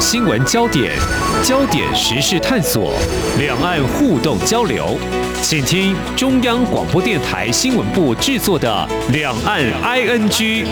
新闻焦点、焦点时事探索、两岸互动交流，请听中央广播电台新闻部制作的《两岸 ING》。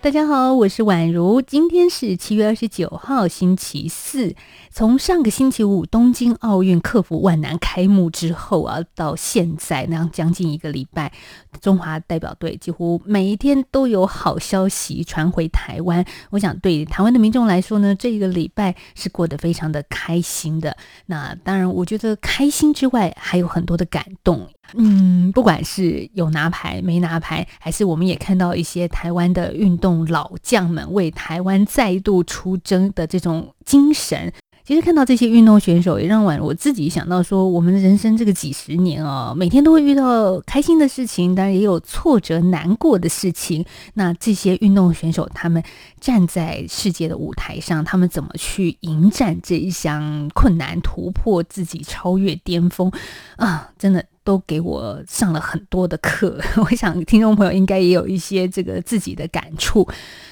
大家好，我是宛如。今天是七月二十九号，星期四。从上个星期五东京奥运克服万难开幕之后啊，到现在那样将近一个礼拜，中华代表队几乎每一天都有好消息传回台湾。我想对台湾的民众来说呢，这一个礼拜是过得非常的开心的。那当然，我觉得开心之外还有很多的感动。嗯，不管是有拿牌没拿牌，还是我们也看到一些台湾的运动老将们为台湾再度出征的这种精神。其实看到这些运动选手，也让我我自己想到说，我们人生这个几十年哦，每天都会遇到开心的事情，当然也有挫折难过的事情。那这些运动选手，他们站在世界的舞台上，他们怎么去迎战这一项困难，突破自己，超越巅峰啊！真的。都给我上了很多的课，我想听众朋友应该也有一些这个自己的感触。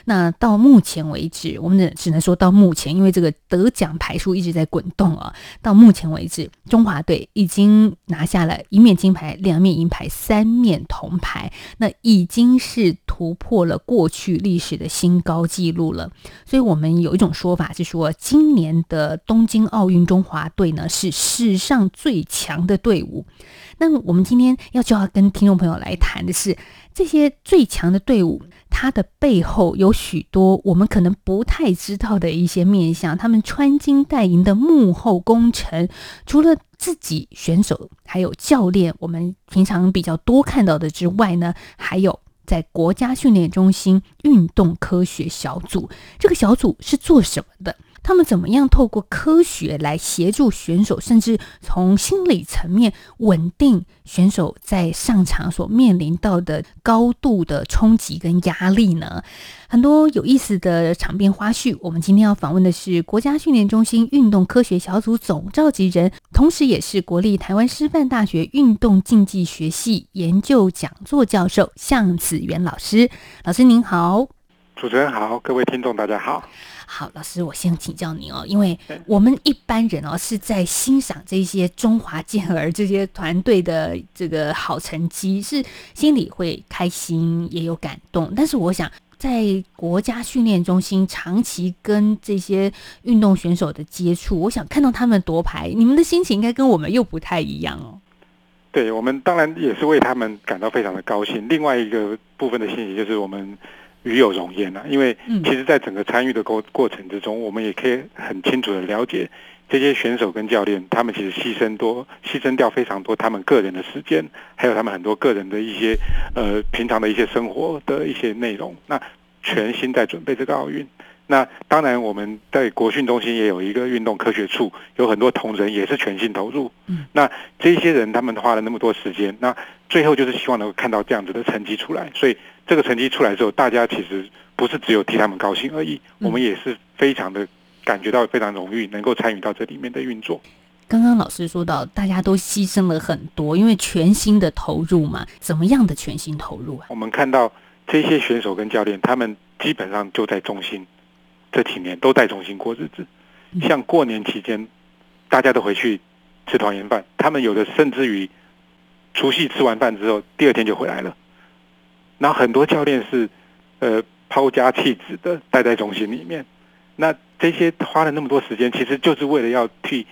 那到目前为止，我们只能说到目前，因为这个得奖牌数一直在滚动啊。到目前为止，中华队已经拿下了一面金牌、两面银牌、三面铜牌，那已经是突破了过去历史的新高纪录了。所以我们有一种说法是说，今年的东京奥运中华队呢是史上最强的队伍。那我们今天要就要跟听众朋友来谈的是，这些最强的队伍，它的背后有许多我们可能不太知道的一些面相，他们穿金戴银的幕后功臣，除了自己选手还有教练，我们平常比较多看到的之外呢，还有在国家训练中心运动科学小组，这个小组是做什么的？他们怎么样透过科学来协助选手，甚至从心理层面稳定选手在上场所面临到的高度的冲击跟压力呢？很多有意思的场边花絮。我们今天要访问的是国家训练中心运动科学小组总召集人，同时也是国立台湾师范大学运动竞技学系研究讲座教授向子元老师。老师您好，主持人好，各位听众大家好。好，老师，我先请教您哦，因为我们一般人哦是在欣赏这些中华健儿这些团队的这个好成绩，是心里会开心也有感动。但是我想，在国家训练中心长期跟这些运动选手的接触，我想看到他们夺牌，你们的心情应该跟我们又不太一样哦。对我们当然也是为他们感到非常的高兴。另外一个部分的心情就是我们。与有荣焉啊，因为其实，在整个参与的过过程之中，我们也可以很清楚的了解这些选手跟教练，他们其实牺牲多，牺牲掉非常多他们个人的时间，还有他们很多个人的一些呃平常的一些生活的一些内容，那全心在准备这个奥运。那当然，我们在国训中心也有一个运动科学处，有很多同仁也是全心投入。嗯，那这些人他们花了那么多时间，那最后就是希望能够看到这样子的成绩出来。所以这个成绩出来之后，大家其实不是只有替他们高兴而已，我们也是非常的感觉到非常荣誉，能够参与到这里面的运作。刚刚老师说到，大家都牺牲了很多，因为全新的投入嘛。怎么样的全新投入啊？我们看到这些选手跟教练，他们基本上就在中心。这几年都在中心过日子，像过年期间，大家都回去吃团圆饭。他们有的甚至于除夕吃完饭之后，第二天就回来了。然后很多教练是呃抛家弃子的待在中心里面。那这些花了那么多时间，其实就是为了要替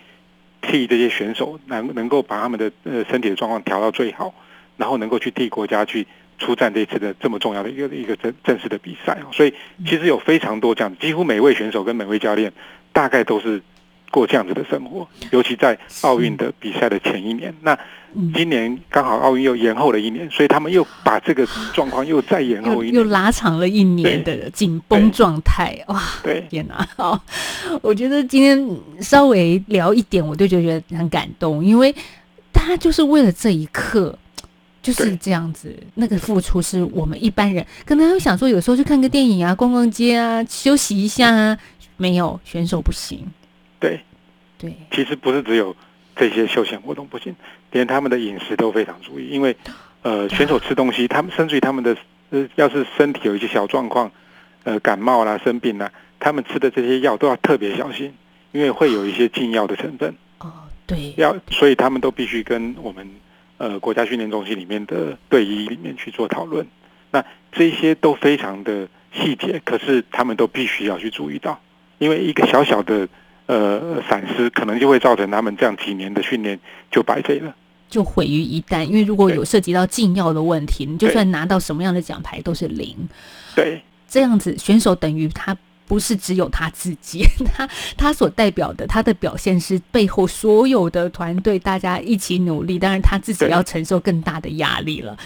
替这些选手能能够把他们的呃身体的状况调到最好，然后能够去替国家去。出战这次的这么重要的一个一个正正式的比赛所以其实有非常多这样，几乎每位选手跟每位教练大概都是过这样子的生活，尤其在奥运的比赛的前一年。那今年刚好奥运又延后了一年，所以他们又把这个状况又再延后一年，又拉长了一年的紧绷状态。哇，对，天哪！好，我觉得今天稍微聊一点，我就觉得很感动，因为大家就是为了这一刻。就是这样子，那个付出是我们一般人可能会想说，有时候去看个电影啊，逛逛街啊，休息一下啊，没有选手不行。对，对，其实不是只有这些休闲活动不行，连他们的饮食都非常注意，因为呃，选手吃东西，他们甚至于他们的呃，要是身体有一些小状况，呃，感冒啦、生病啦，他们吃的这些药都要特别小心，因为会有一些禁药的成分。哦，对，要所以他们都必须跟我们呃国家训练中心里面的队医里面去做讨论。那这些都非常的细节，可是他们都必须要去注意到，因为一个小小的呃闪失，可能就会造成他们这样几年的训练就白费了。就毁于一旦，因为如果有涉及到禁药的问题，你就算拿到什么样的奖牌都是零。对这样子，选手等于他不是只有他自己，他 他所代表的他的表现是背后所有的团队大家一起努力，当然他自己要承受更大的压力了。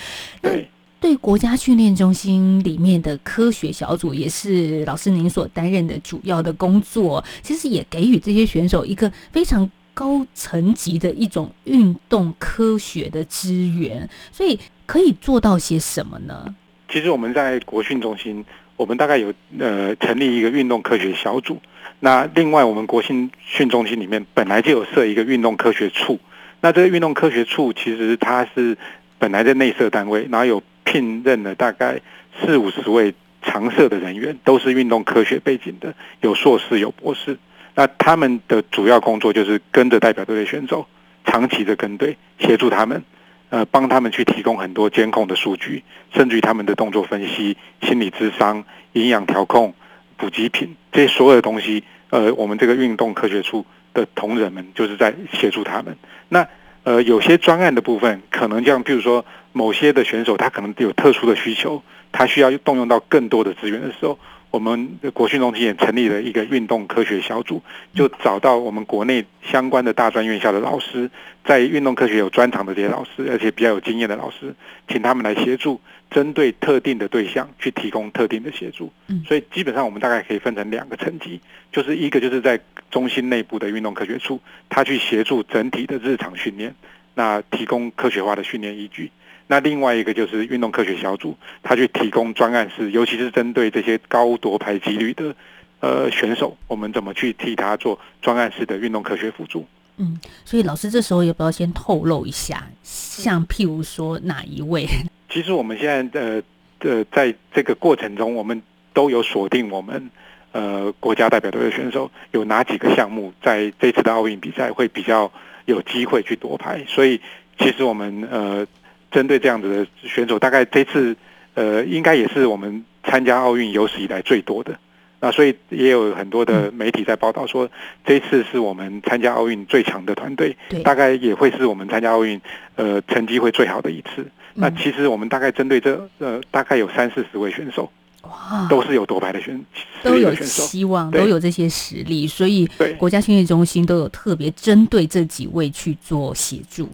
对对国家训练中心里面的科学小组，也是老师您所担任的主要的工作，其实也给予这些选手一个非常高层级的一种运动科学的资源，所以可以做到些什么呢？其实我们在国训中心，我们大概有呃成立一个运动科学小组。那另外，我们国训训中心里面本来就有设一个运动科学处。那这个运动科学处其实它是本来的内设单位，然后有聘任了大概四五十位常设的人员，都是运动科学背景的，有硕士有博士。那他们的主要工作就是跟着代表队的选手，长期的跟队，协助他们。呃，帮他们去提供很多监控的数据，甚至于他们的动作分析、心理智商、营养调控、补给品这些所有的东西，呃，我们这个运动科学处的同仁们就是在协助他们。那呃，有些专案的部分，可能像譬如说某些的选手，他可能有特殊的需求，他需要动用到更多的资源的时候，我们的国训中心也成立了一个运动科学小组，就找到我们国内相关的大专院校的老师，在运动科学有专长的这些老师，而且比较有经验的老师，请他们来协助，针对特定的对象去提供特定的协助嗯。所以基本上我们大概可以分成两个层级，就是一个就是在中心内部的运动科学处，他去协助整体的日常训练，那提供科学化的训练依据。那另外一个就是运动科学小组，他去提供专案式，尤其是针对这些高夺牌几率的呃选手，我们怎么去替他做专案式的运动科学辅助？嗯，所以老师这时候要不要先透露一下，像譬如说哪一位？其实我们现在呃呃，在这个过程中，我们都有锁定我们呃国家代表队的选手有哪几个项目在这次的奥运比赛会比较有机会去夺牌，所以其实我们呃针对这样子的选手，大概这次呃应该也是我们参加奥运有史以来最多的。那所以也有很多的媒体在报道说，这次是我们参加奥运最强的团队，对，大概也会是我们参加奥运呃成绩会最好的一次。那嗯其实我们大概针对这呃大概有三四十位选手，哇都是有夺牌的选都有。希望，都有这些实力，所以对国家训练中心都有特别针对这几位去做协助。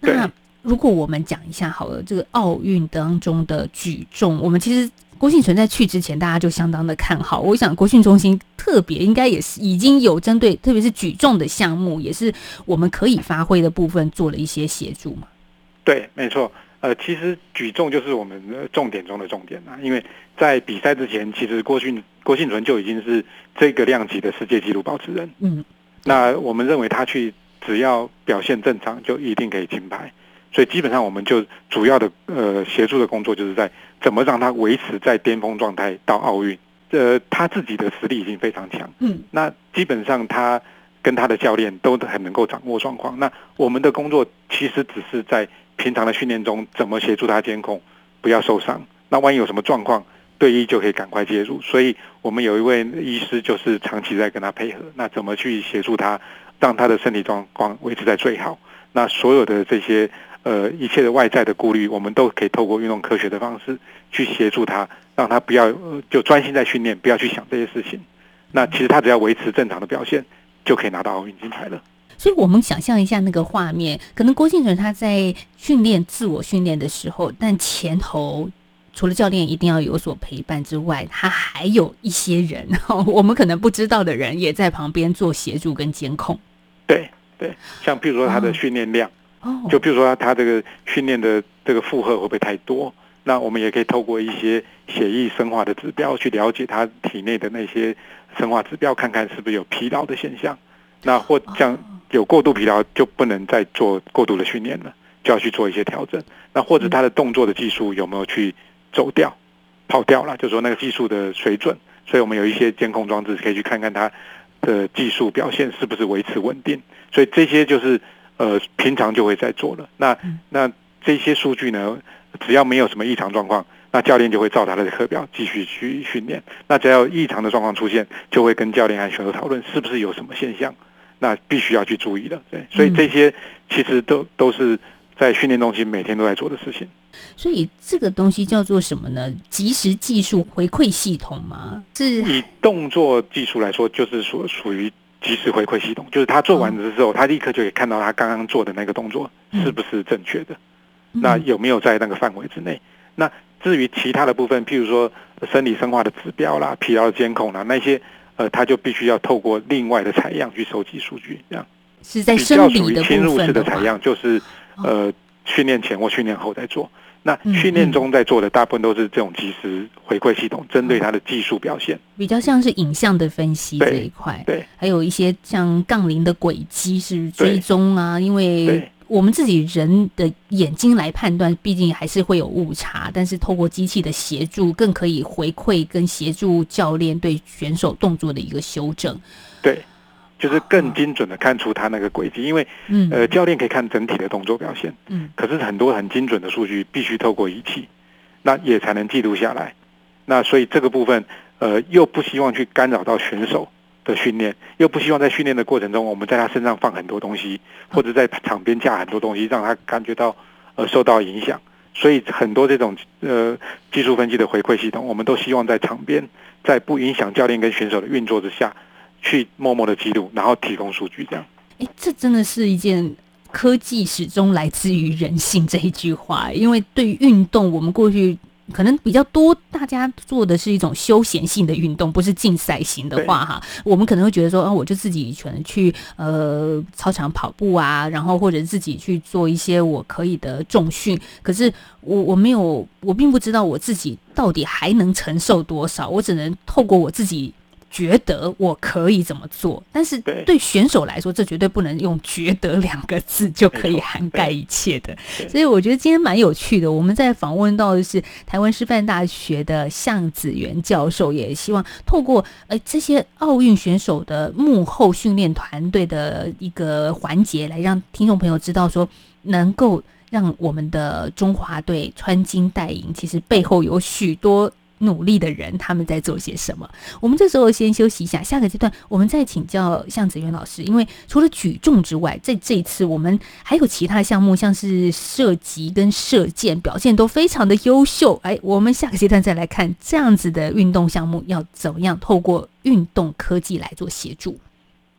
那对如果我们讲一下好了，这个奥运当中的举重，我们其实郭信存在去之前，大家就相当的看好。我想国训中心特别应该也是已经有针对，特别是举重的项目，也是我们可以发挥的部分，做了一些协助嘛。对，没错。呃，其实举重就是我们的重点中的重点啊，因为在比赛之前，其实郭训郭信存就已经是这个量级的世界纪录保持人。嗯，那我们认为他去只要表现正常，就一定可以金牌。所以基本上我们就主要的呃协助的工作，就是在怎么让他维持在巅峰状态到奥运。呃，他自己的实力已经非常强，嗯，那基本上他跟他的教练都很能够掌握状况。那我们的工作其实只是在平常的训练中，怎么协助他监控，不要受伤。那万一有什么状况，队医就可以赶快介入。所以我们有一位医师就是长期在跟他配合，那怎么去协助他，让他的身体状况维持在最好。那所有的这些呃一切的外在的顾虑，我们都可以透过运动科学的方式去协助他，让他不要、呃、就专心在训练，不要去想这些事情。那其实他只要维持正常的表现，就可以拿到奥运金牌了。所以我们想象一下那个画面，可能郭敬存他在训练自我训练的时候，但前头除了教练一定要有所陪伴之外，他还有一些人，我们可能不知道的人也在旁边做协助跟监控。对对，像譬如说他的哦训练量，哦，就譬如说他这个训练的这个负荷会不会太多？那我们也可以透过一些血液生化的指标去了解他体内的那些生化指标，看看是不是有疲劳的现象。那或像有过度疲劳，就不能再做过度的训练了，就要去做一些调整。那或者他的动作的技术有没有去走掉？跑掉了，就说那个技术的水准。所以我们有一些监控装置可以去看看他的技术表现是不是维持稳定。所以这些就是呃平常就会在做了。那那这些数据呢，只要没有什么异常状况，那教练就会照他的课表继续去训练。那只要异常的状况出现，就会跟教练和选手讨论是不是有什么现象，那必须要去注意的。对，所以这些其实都都是在训练中心每天都在做的事情。所以这个东西叫做什么呢？即时技术回馈系统吗？是以动作技术来说，就是说属于即时回馈系统，就是他做完的时候，他立刻就可以看到他刚刚做的那个动作是不是正确的，那有没有在那个范围之内？那至于其他的部分，譬如说生理生化的指标啦、疲劳监控啦那些，呃，他就必须要透过另外的采样去收集数据，这样是在比较属于生理的部分侵入式的采样，就是呃训练前或训练后再做。那训练中在做的大部分都是这种即时回馈系统，针对他的技术表现。比较像是影像的分析对这一块，对还有一些像杠铃的轨迹是追踪啊，因为我们自己人的眼睛来判断，毕竟还是会有误差，但是透过机器的协助，更可以回馈跟协助教练对选手动作的一个修正。对，就是更精准的看出他那个轨迹，因为嗯，呃教练可以看整体的动作表现，嗯，可是很多很精准的数据必须透过仪器，那也才能记录下来。那所以这个部分，呃，又不希望去干扰到选手的训练，又不希望在训练的过程中，我们在他身上放很多东西，或者在场边架很多东西，让他感觉到呃受到影响。所以很多这种呃技术分析的回馈系统，我们都希望在场边，在不影响教练跟选手的运作之下，去默默的记录，然后提供数据，这样。哎，这真的是一件科技始终来自于人性这一句话，因为对于运动，我们过去。可能比较多，大家做的是一种休闲性的运动，不是竞赛型的话，哈，我们可能会觉得说，啊，我就自己可能去呃操场跑步啊，然后或者自己去做一些我可以的重训。可是我我没有，我并不知道我自己到底还能承受多少，我只能透过我自己。觉得我可以怎么做，但是对对选手来说，这绝对不能用“觉得”两个字就可以涵盖一切的。所以我觉得今天蛮有趣的。我们在访问到的是台湾师范大学的向子元教授，也希望透过呃这些奥运选手的幕后训练团队的一个环节，来让听众朋友知道说，能够让我们的中华队穿金戴银，其实背后有许多。努力的人，他们在做些什么？我们这时候先休息一下，下个阶段我们再请教向子源老师。因为除了举重之外，在这一次我们还有其他项目，像是射击跟射箭表现都非常的优秀。哎，我们下个阶段再来看这样子的运动项目要怎么样透过运动科技来做协助。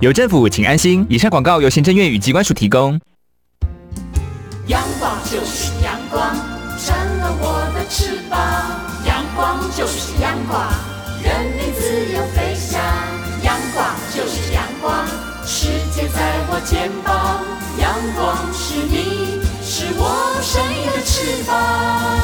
有政府，请安心。以上广告由行政院与机关署提供。阳光就是阳光，成了我的翅膀。阳光就是阳光，人民自由飞翔。阳光就是阳光，世界在我肩膀。阳光是你，是我生命的翅膀。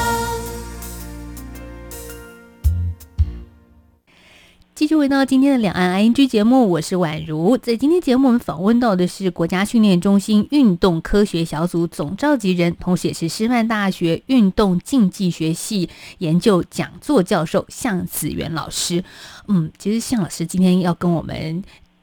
继续回到今天的两岸 ING 节目，我是宛如。在今天节目，我们访问到的是国家训练中心运动科学小组总召集人，同时也是师范大学运动竞技学系研究讲座教授向子元老师。嗯，其实向老师今天要跟我们。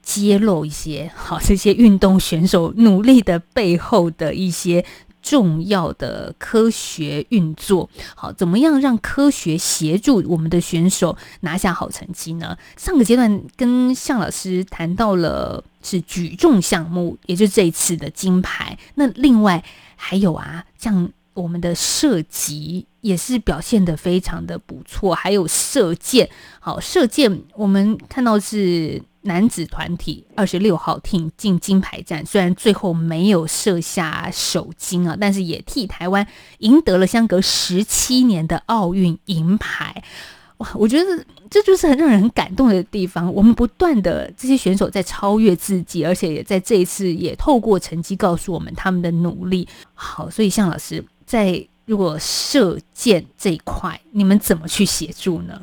揭露一些好这些运动选手努力的背后的一些重要的科学运作，好，怎么样让科学协助我们的选手拿下好成绩呢？上个阶段跟向老师谈到了是举重项目，也就是这一次的金牌。那另外还有啊，像我们的射击也是表现的非常的不错，还有射箭，好，射箭我们看到是。男子团体二十六号 team 进金牌战，虽然最后没有射下首金啊，但是也替台湾赢得了相隔十七年的奥运银牌。哇，我觉得这就是很让人很感动的地方。我们不断的这些选手在超越自己，而且也在这一次也透过成绩告诉我们他们的努力。好，所以向老师在如果射箭这一块，你们怎么去协助呢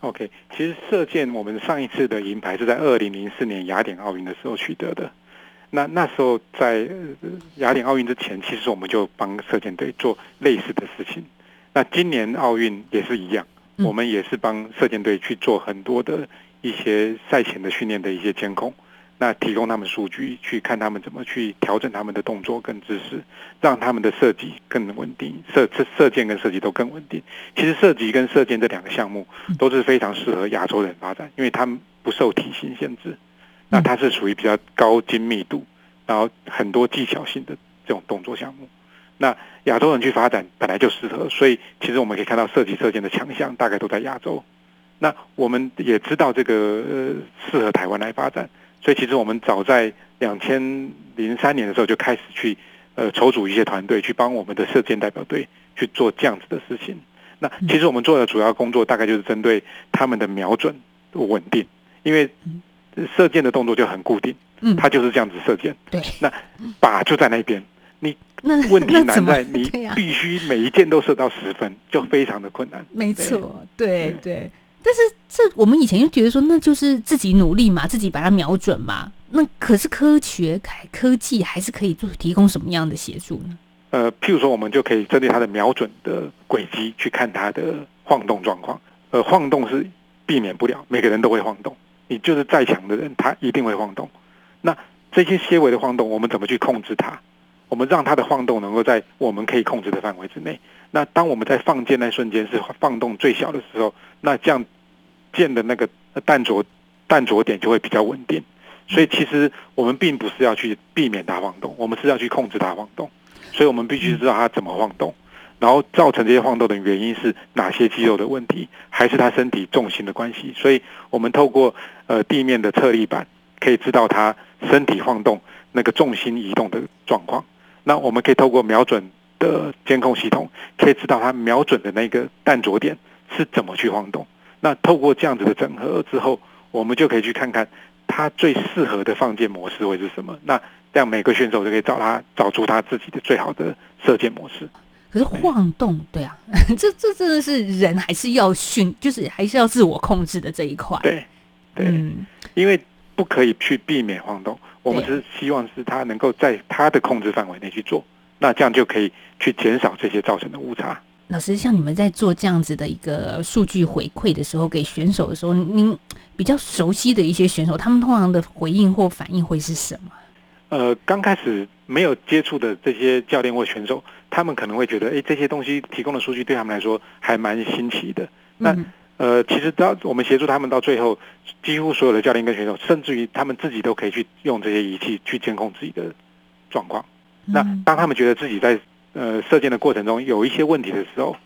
？OK，其实射箭我们上一次的银牌是在二零零四年雅典奥运的时候取得的。那那时候在呃雅典奥运之前，其实我们就帮射箭队做类似的事情。那今年奥运也是一样，嗯我们也是帮射箭队去做很多的一些赛前的训练的一些监控，那提供他们数据，去看他们怎么去调整他们的动作跟姿势，让他们的射击更稳定，射射射箭跟射击都更稳定。其实射击跟射箭这两个项目都是非常适合亚洲人发展，因为他们不受体型限制。那它是属于比较高精密度，然后很多技巧性的这种动作项目。那亚洲人去发展本来就适合，所以其实我们可以看到射击射箭的强项大概都在亚洲。那我们也知道这个呃适合台湾来发展，所以其实我们早在两千零三年的时候就开始去呃筹组一些团队，去帮我们的射箭代表队去做这样子的事情。那其实我们做的主要工作大概就是针对他们的瞄准稳定，因为射箭的动作就很固定，嗯，它就是这样子射箭，对，那靶就在那边。你问题难在你、必须每一箭都射到十分，就非常的困难。没错，对对对。但是这我们以前就觉得说，那就是自己努力嘛，自己把它瞄准嘛。那可是科学、科技还是可以做提供什么样的协助呢？呃，譬如说，我们就可以针对它的瞄准的轨迹去看它的晃动状况。呃，晃动是避免不了，每个人都会晃动。你就是再强的人，他一定会晃动。那这些些微的晃动，我们怎么去控制它？我们让它的晃动能够在我们可以控制的范围之内。那当我们在放箭那瞬间是放动最小的时候，那这样箭的那个弹着弹着点就会比较稳定。所以其实我们并不是要去避免它晃动，我们是要去控制它晃动。所以我们必须知道它怎么晃动，然后造成这些晃动的原因是哪些肌肉的问题，还是它身体重心的关系。所以我们透过呃地面的侧立板，可以知道它身体晃动那个重心移动的状况。那我们可以透过瞄准的监控系统，可以知道他瞄准的那个弹着点是怎么去晃动。那透过这样子的整合之后，我们就可以去看看他最适合的放箭模式会是什么。那这样每个选手就可以找他找出他自己的最好的射箭模式。可是晃动，对啊，这这真的是人还是要训，就是还是要自我控制的这一块。对，对，嗯，因为不可以去避免晃动，我们只是希望是他能够在他的控制范围内去做，那这样就可以去减少这些造成的误差。老师，像你们在做这样子的一个数据回馈的时候，给选手的时候，您比较熟悉的一些选手，他们通常的回应或反应会是什么？呃，刚开始没有接触的这些教练或选手，他们可能会觉得，哎，这些东西提供的数据对他们来说还蛮新奇的。那嗯呃，其实到我们协助他们到最后，几乎所有的教练跟选手，甚至于他们自己都可以去用这些仪器去监控自己的状况。那嗯当他们觉得自己在呃射箭的过程中有一些问题的时候，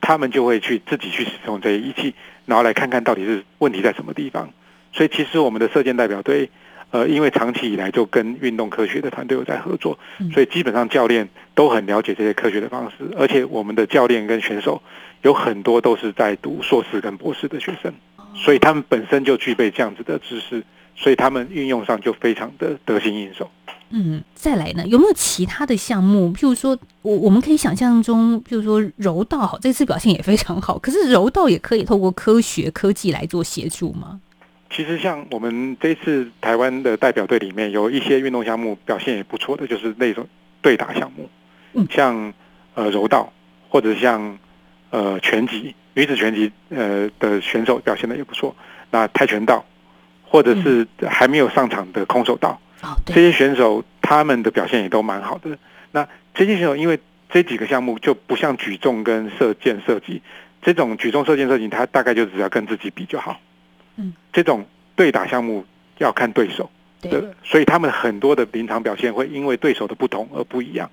他们就会去自己去使用这些仪器，然后来看看到底是问题在什么地方。所以其实我们的射箭代表队，呃，因为长期以来就跟运动科学的团队有在合作嗯，所以基本上教练都很了解这些科学的方式，而且我们的教练跟选手有很多都是在读硕士跟博士的学生，所以他们本身就具备这样子的知识，所以他们运用上就非常的得心应手。嗯，再来呢，有没有其他的项目？譬如说，我我们可以想象中，譬如说柔道，好，这次表现也非常好。可是柔道也可以透过科学科技来做协助吗？其实像我们这次台湾的代表队里面有一些运动项目表现也不错的，就是那种对打项目，嗯像呃柔道或者像呃拳击女子拳击呃的选手表现的也不错。那跆拳道或者是还没有上场的空手道，哦，这，些选手他们的表现也都蛮好的。那这些选手因为这几个项目就不像举重跟射箭射击，这种举重射箭射击，他大概就只要跟自己比就好。嗯，这种对打项目要看对手对，的，所以他们很多的临场表现会因为对手的不同而不一样。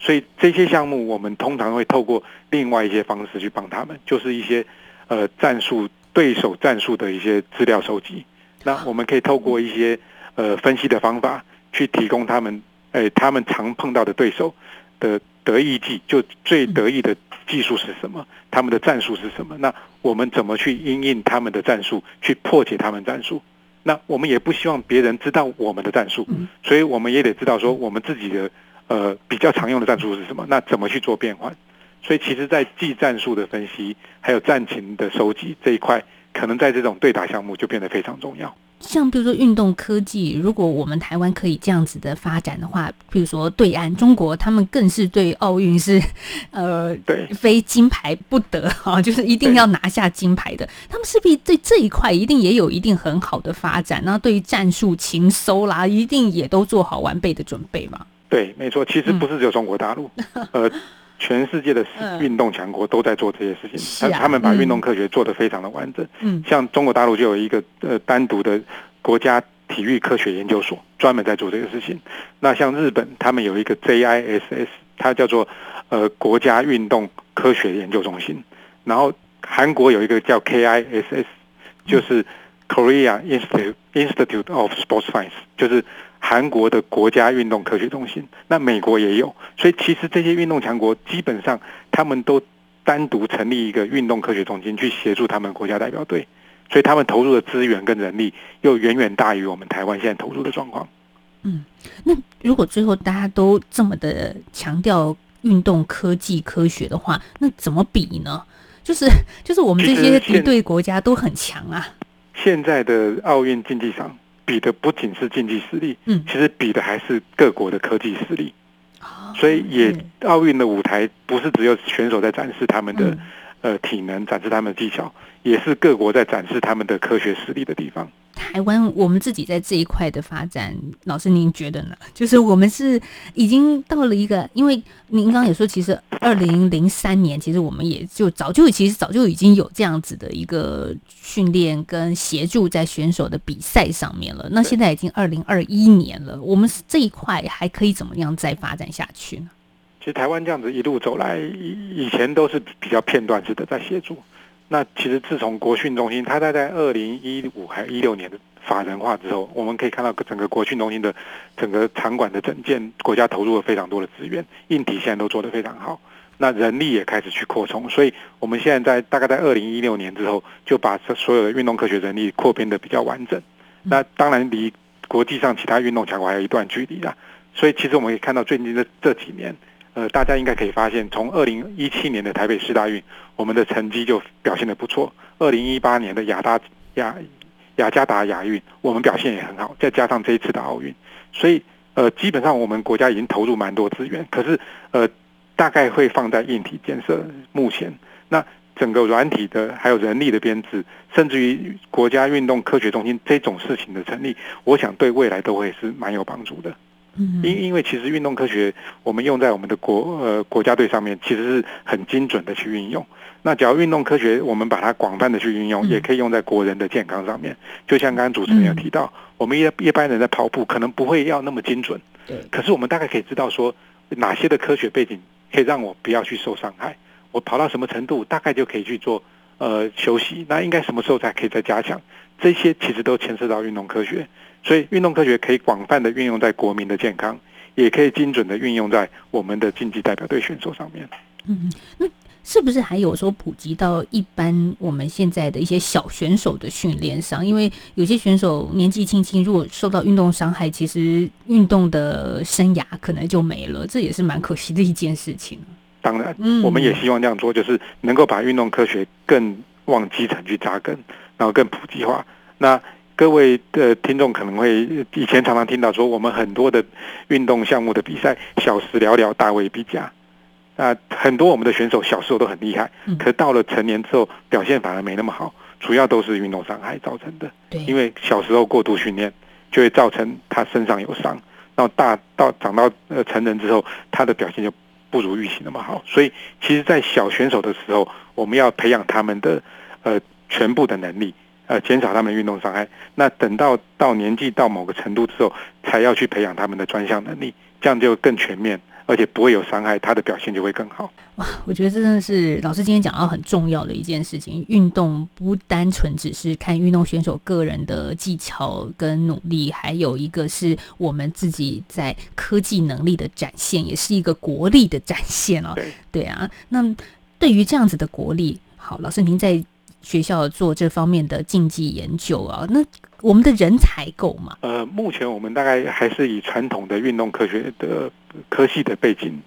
所以这些项目我们通常会透过另外一些方式去帮他们，就是一些呃战术对手战术的一些资料收集。那我们可以透过一些呃分析的方法，去提供他们，呃他们常碰到的对手的得意技，就最得意的技术是什么，他们的战术是什么。那我们怎么去因应他们的战术，去破解他们战术？那我们也不希望别人知道我们的战术，所以我们也得知道说我们自己的呃比较常用的战术是什么。那怎么去做变换？所以其实，在技战术的分析，还有战情的收集这一块，可能在这种对打项目就变得非常重要。像比如说运动科技，如果我们台湾可以这样子的发展的话，比如说对岸中国，他们更是对奥运是呃对非金牌不得哈，就是一定要拿下金牌的。他们势必对这一块一定也有一定很好的发展，那对于战术情搜啦，一定也都做好完备的准备嘛。对，没错，其实不是只有中国大陆，呃，全世界的嗯运动强国都在做这些事情，他他们把嗯运动科学做得非常的完整。嗯像中国大陆就有一个呃单独的国家体育科学研究所，专门在做这个事情。那像日本，他们有一个 JISS，它叫做呃国家运动科学研究中心。然后韩国有一个叫 KISS，就是 Korea Institute Institute of Sports Science，就是韩国的国家运动科学中心。那美国也有，所以其实这些运动强国基本上他们都单独成立一个运动科学中心去协助他们国家代表队，所以他们投入的资源跟人力又远远大于我们台湾现在投入的状况。嗯那如果最后大家都这么的强调运动科技科学的话，那怎么比呢？就是就是我们这些敌对国家都很强啊，现在的奥运竞技场比的不仅是竞技实力，嗯。其实比的还是各国的科技实力。哦所以也奥运的舞台不是只有选手在展示他们的、嗯。呃体能，展示他们的技巧，也是各国在展示他们的科学实力的地方。台湾我们自己在这一块的发展，老师您觉得呢？就是我们是已经到了一个，因为您刚刚也说，其实二零零三年，其实我们也就早就其实早就已经有这样子的一个训练跟协助在选手的比赛上面了。那现在已经二零二一年了，我们这一块还可以怎么样再发展下去呢？其实台湾这样子一路走来，以以前都是比较片段式的在协助。那其实自从国训中心，它大概二零一五还一六年的法人化之后，我们可以看到整个国训中心的整个场馆的整建，国家投入了非常多的资源，硬体现在都做得非常好。那人力也开始去扩充，所以我们现在在大概在二零一六年之后，就把这所有的运动科学人力扩编的比较完整。那当然离国际上其他运动强国还有一段距离啦。所以其实我们可以看到最近这这几年，呃，大家应该可以发现，从二零一七年的台北市大运，我们的成绩就表现得不错。二零一八年的亚大亚雅加达亚运，我们表现也很好，再加上这一次的奥运，所以呃，基本上我们国家已经投入蛮多资源，可是呃，大概会放在硬体建设。目前，那整个软体的还有人力的编制，甚至于国家运动科学中心这种事情的成立，我想对未来都会是蛮有帮助的。嗯因因为其实运动科学我们用在我们的国呃国家队上面，其实是很精准的去运用。那假如运动科学我们把它广泛的去运用，嗯也可以用在国人的健康上面。就像刚刚主持人有提到，我们一一般人在跑步可能不会要那么精准，对，可是我们大概可以知道说哪些的科学背景可以让我不要去受伤害。我跑到什么程度，大概就可以去做呃休息。那应该什么时候才可以再加强？这些其实都牵涉到运动科学。所以运动科学可以广泛的运用在国民的健康，也可以精准的运用在我们的竞技代表队选手上面。嗯，那是不是还有说普及到一般我们现在的一些小选手的训练上？因为有些选手年纪轻轻，如果受到运动伤害，其实运动的生涯可能就没了，这也是蛮可惜的一件事情。当然，嗯我们也希望这样做，就是能够把运动科学更往基层去扎根，然后更普及化。那各位的听众可能会以前常常听到说，我们很多的运动项目的比赛，小时了了，大未必佳。那很多我们的选手小时候都很厉害嗯，可到了成年之后，表现反而没那么好，主要都是运动伤害造成的。对，因为小时候过度训练，就会造成他身上有伤，然后大到长到呃成人之后，他的表现就不如预期那么好。所以，其实，在小选手的时候，我们要培养他们的呃全部的能力，呃，减少他们的运动伤害。那等到到年纪到某个程度之后，才要去培养他们的专项能力，这样就更全面，而且不会有伤害，他的表现就会更好。哇我觉得这真的是老师今天讲到很重要的一件事情。运动不单纯只是看运动选手个人的技巧跟努力，还有一个是我们自己在科技能力的展现，也是一个国力的展现哦。对对啊，那。对于这样子的国力，好，老师您在学校做这方面的竞技研究啊，那我们的人才够吗？呃，目前我们大概还是以传统的运动科学的科系的背景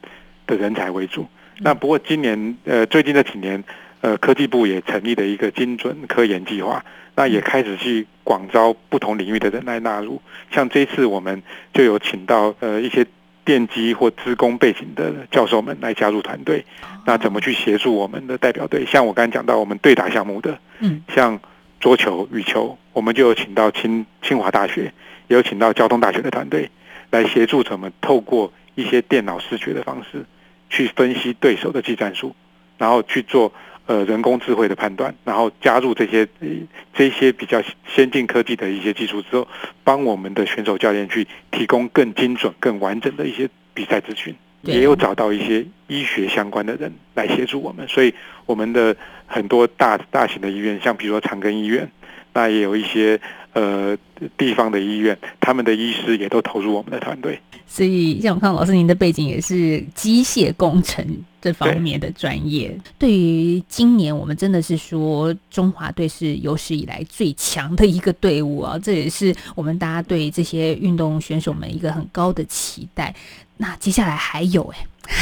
的人才为主。那不过今年呃最近这几年，呃科技部也成立了一个精准科研计划，那也开始去广招不同领域的人来纳入。像这次我们就有请到呃一些电机或资工背景的教授们来加入团队。那怎么去协助我们的代表队？像我刚才讲到我们对打项目的，嗯，像桌球、羽球，我们就有请到清清华大学，也有请到交通大学的团队来协助怎么透过一些电脑视觉的方式去分析对手的技战术，然后去做呃人工智慧的判断，然后加入这些呃这些比较先进科技的一些技术之后，帮我们的选手教练去提供更精准、更完整的一些比赛资讯。也有找到一些医学相关的人来协助我们，所以我们的很多大大型的医院，像比如说长庚医院，那也有一些呃地方的医院，他们的医师也都投入我们的团队。所以像我看老师您的背景也是机械工程这方面的专业。对于今年我们真的是说中华队是有史以来最强的一个队伍啊，这也是我们大家对这些运动选手们一个很高的期待。那接下来还有哎、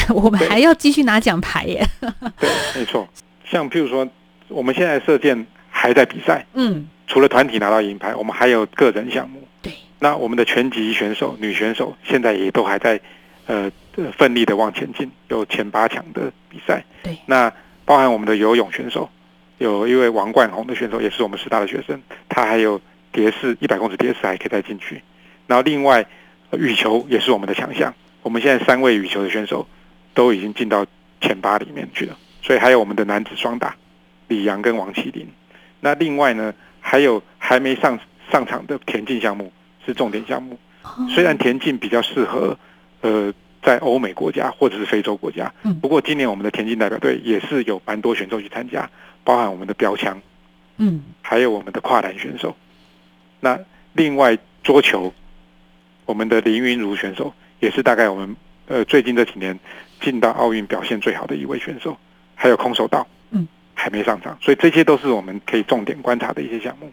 我们还要继续拿奖牌耶。对，没错。像譬如说，我们现在射箭还在比赛，嗯，除了团体拿到银牌，我们还有个人项目。对，那我们的拳击选手、女选手现在也都还在呃呃奋力的往前进，有前八强的比赛。对，那包含我们的游泳选手，有一位王冠宏的选手，也是我们师大的学生，他还有蝶式一百公尺蝶式还可以再进去。然后另外呃羽球也是我们的强项，我们现在三位羽球的选手都已经进到前八里面去了，所以还有我们的男子双打李阳跟王麒麟。那另外呢，还有还没上上场的田径项目是重点项目。哦。虽然田径比较适合呃在欧美国家或者是非洲国家嗯，不过今年我们的田径代表队也是有蛮多选手去参加，包含我们的标枪，嗯。还有我们的跨栏选手。那另外桌球，我们的林云如选手也是大概我们呃最近这几年进到奥运表现最好的一位选手，还有空手道，嗯，还没上场，所以这些都是我们可以重点观察的一些项目。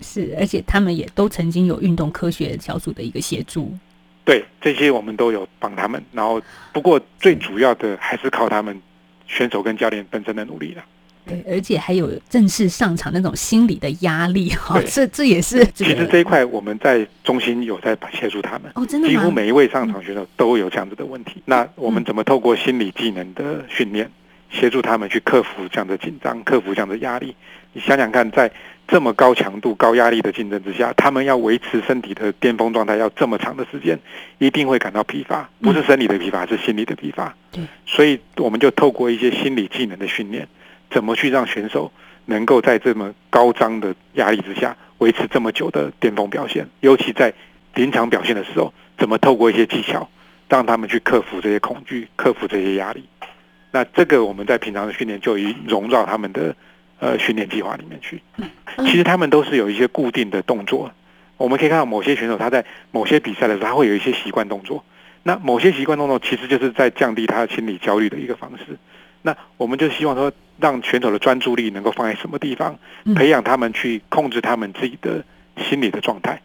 是，而且他们也都曾经有运动科学小组的一个协助。对，这些我们都有帮他们，然后不过最主要的还是靠他们选手跟教练本身的努力了。对，而且还有正式上场那种心理的压力哈，对这这也是这个其实这一块我们在中心有在协助他们，哦，真的吗？几乎每一位上场选手都有这样子的问题。那我们怎么透过心理技能的训练，协助他们去克服这样的紧张，克服这样的压力？你想想看，在这么高强度、高压力的竞争之下，他们要维持身体的巅峰状态要这么长的时间，一定会感到疲乏，不是生理的疲乏，是心理的疲乏。对，所以我们就透过一些心理技能的训练，怎么去让选手能够在这么高张的压力之下维持这么久的巅峰表现，尤其在临场表现的时候，怎么透过一些技巧让他们去克服这些恐惧，克服这些压力。那这个我们在平常的训练就已经融到他们的呃训练计划里面去。其实他们都是有一些固定的动作，我们可以看到某些选手他在某些比赛的时候，他会有一些习惯动作。那某些习惯动作其实就是在降低他心理焦虑的一个方式。那我们就希望说，让选手的专注力能够放在什么地方，嗯培养他们去控制他们自己的心理的状态。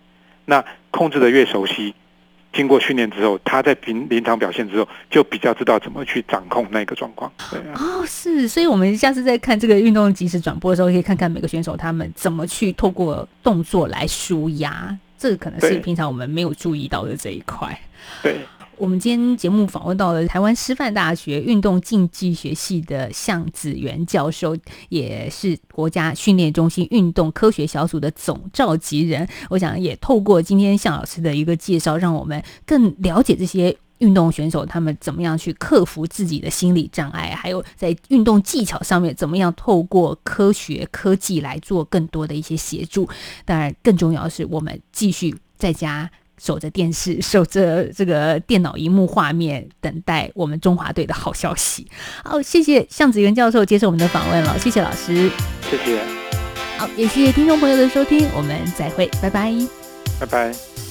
那控制的越熟悉，经过训练之后，他在临临场表现之后，就比较知道怎么去掌控那个状况。对啊，哦，是，所以我们下次在看这个运动即时转播的时候，可以看看每个选手他们怎么去透过动作来舒压，这个可能是平常我们没有注意到的这一块。对。我们今天节目访问到了台湾师范大学运动竞技学系的向子元教授，也是国家训练中心运动科学小组的总召集人。我想也透过今天向老师的一个介绍，让我们更了解这些。运动选手他们怎么样去克服自己的心理障碍，还有在运动技巧上面怎么样透过科学科技来做更多的一些协助。当然，更重要的是我们继续在家守着电视，守着这个电脑荧幕画面，等待我们中华队的好消息。好，谢谢向子元教授接受我们的访问了，谢谢老师。谢谢，好，也谢谢听众朋友的收听，我们再会，拜拜。拜拜。